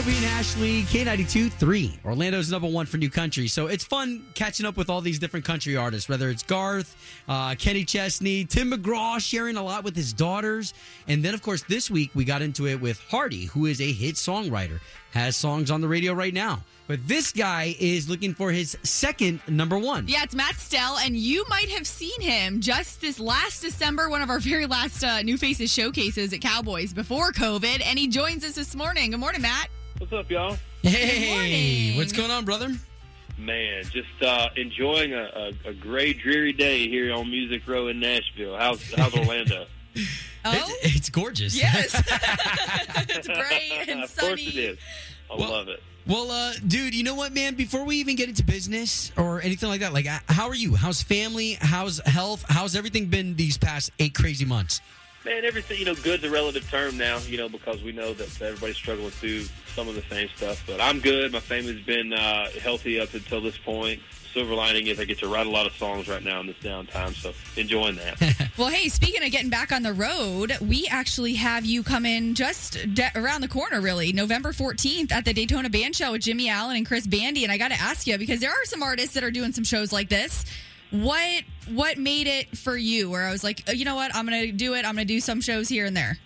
Obie and Ashley, K92 3. Orlando's number one for new country. So it's fun catching up with all these different country artists, whether it's Garth, uh, Kenny Chesney, Tim McGraw sharing a lot with his daughters. And then, of course, this week we got into it with Hardy, who is a hit songwriter, has songs on the radio right now. But this guy is looking for his second number one. Yeah, it's Matt Stell, and you might have seen him just this last December, one of our very last uh, New Faces showcases at Cowboys before COVID, and he joins us this morning. Good morning, Matt. What's up, y'all? Hey, what's going on, brother? Man, just uh, enjoying a, a, a gray, dreary day here on Music Row in Nashville. How's how's Orlando? Oh, It's, it's gorgeous. yes. it's bright and of sunny. course it is. I Well- love it. Well, uh, dude, you know what, man? Before we even get into business or anything like that, like, uh, how are you? How's family? How's health? How's everything been these past eight crazy months? Man, everything you know, good's a relative term now. You know, because we know that everybody's struggling through some of the same stuff. But I'm good. My family's been uh, healthy up until this point. Silver lining is I get to write a lot of songs right now in this downtime, so enjoying that. Well, hey, speaking of getting back on the road, we actually have you come in just de- around the corner, really, November 14th at the Daytona Bandshell with Jimmie Allen and Chris Bandi. And I got to ask you, because there are some artists that are doing some shows like this. What what made it for you? Where I was like, oh, you know what, I'm gonna do it. I'm gonna do some shows here and there.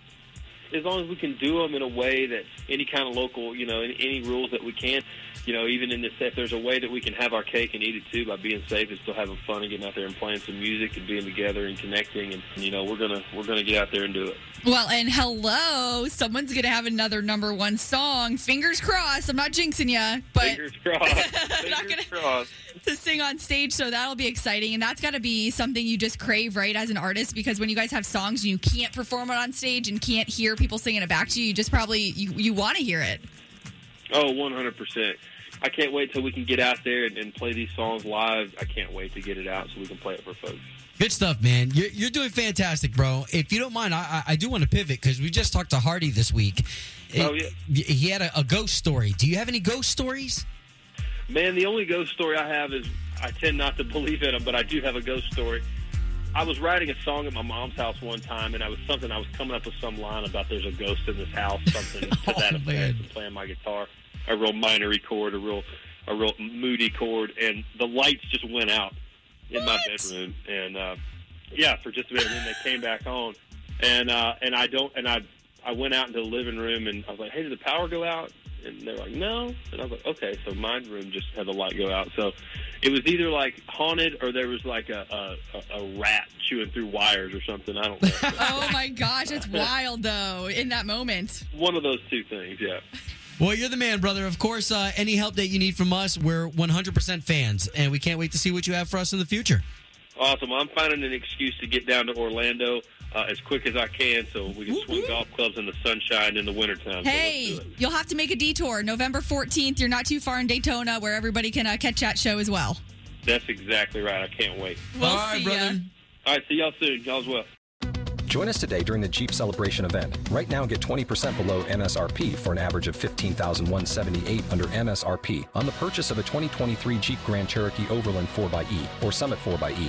As long as we can do them in a way that any kind of local, you know, any, any rules that we can, you know, even in this, if there's a way that we can have our cake and eat it too by being safe and still having fun and getting out there and playing some music and being together and connecting, and you know, we're gonna we're gonna get out there and do it. Well, and hello, someone's gonna have another number one song. Fingers crossed. I'm not jinxing you, but Fingers crossed. Not Fingers gonna- crossed. To sing on stage, so that'll be exciting. And that's got to be something you just crave, right, as an artist? Because when you guys have songs and you can't perform it on stage and can't hear people singing it back to you, you just probably you, you want to hear it. Oh, 100 percent. I can't wait till we can get out there and, and play these songs live. I can't wait to get it out so we can play it for folks. Good stuff, man. You're, you're doing fantastic, bro. If you don't mind, I, I, I do want to pivot because we just talked to Hardy this week. Oh, yeah. He had a, a ghost story. Do you have any ghost stories? Man, the only ghost story I have is I tend not to believe in them, but I do have a ghost story. I was writing a song at my mom's house one time, and I was something I was coming up with some line about there's a ghost in this house, something to Oh, that effect, and playing my guitar, a real minery chord, a real, a real moody chord, and the lights just went out in my bedroom, and uh, yeah, for just a minute, and then they came back on, and uh, and I don't, and I I went out into the living room, and I was like, hey, did the power go out? And they're like, no. And I was like, okay, so my room just had the light go out. So it was either like haunted or there was like a, a, a- a rat chewing through wires or something. I don't know. Oh my gosh, it's wild though in that moment. One of those two things, yeah. Well, you're the man, brother. Of course, uh, any help that you need from us, we're 100% fans, and we can't wait to see what you have for us in the future. Awesome. I'm finding an excuse to get down to Orlando uh, as quick as I can so we can swing golf clubs in the sunshine in the wintertime. Hey, do it. you'll have to make a detour. November 14th. You're not too far in Daytona, where everybody can uh, catch that show as well. That's exactly right. I can't wait. We'll All right, see brother. ya. All right, see y'all soon. Y'all as well. Join us today during the Jeep Celebration event. Right now, get 20% below MSRP for an average of 15178 under MSRP on the purchase of a 2023 Jeep Grand Cherokee Overland 4xE or Summit 4xE.